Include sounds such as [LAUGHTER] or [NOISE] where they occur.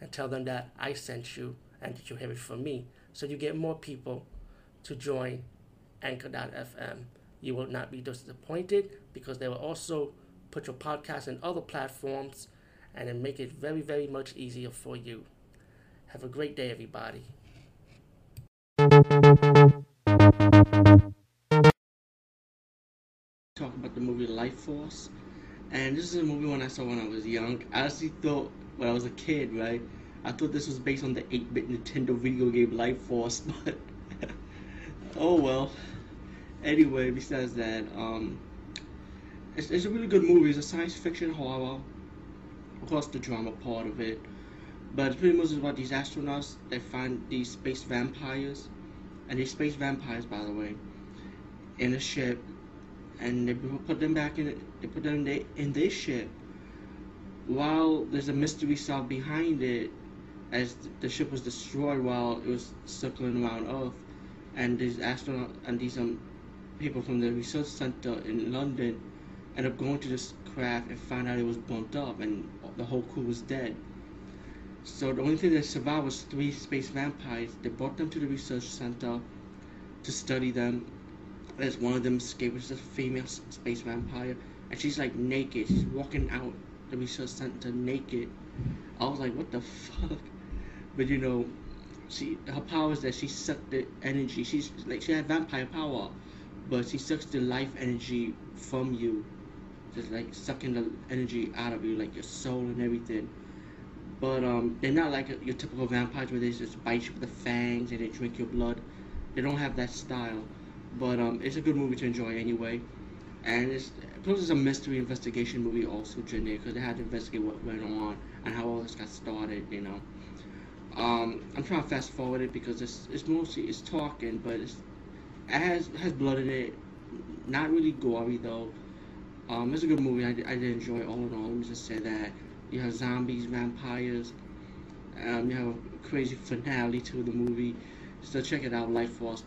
and tell them that I sent you and that you have it from me. So you get more people to join Anchor.fm. You will not be disappointed because they will also put your podcast in other platforms and then make it very, very much easier for you. Have a great day, everybody. Talk about the movie Lifeforce. And this is a movie when I saw when I was young. I actually thought when I was a kid, right? I thought this was based on the 8-bit Nintendo video game Life Force, [LAUGHS] but oh well. Anyway, besides that, um, it's, it's a really good movie. It's a science fiction horror. Of course, the drama part of it, but it's pretty much about these astronauts that find these space vampires, and these space vampires, by the way, in a ship, and they put them back in. They put them in, their, in this ship. While there's a mystery solved behind it, as the ship was destroyed while it was circling around Earth, and these astronauts and these um people from the research center in London end up going to this craft and find out it was burnt up and the whole crew was dead. So the only thing that survived was three space vampires. They brought them to the research center to study them. As one of them escaped, which is a female space vampire, and she's like naked. She's walking out the sent to naked. I was like, what the fuck? But you know, she her power is that she sucked the energy. She's like she had vampire power, but she sucks the life energy from you, just like sucking the energy out of you, like your soul and everything. But um, they're not like your typical vampires where they just bite you with the fangs and they drink your blood. They don't have that style. But um, it's a good movie to enjoy anyway. And it's plus it's a mystery investigation movie also, Jenny, because they had to investigate what went on and how all this got started. You know. Um, I'm trying to fast forward it because it's it's mostly it's talking, but it's it has has blood in it. Not really gory though. Um, it's a good movie. I, I did enjoy all in all. Let me just say that. You have zombies, vampires. Um, you have a crazy finale to the movie. So check it out, Lifeforce.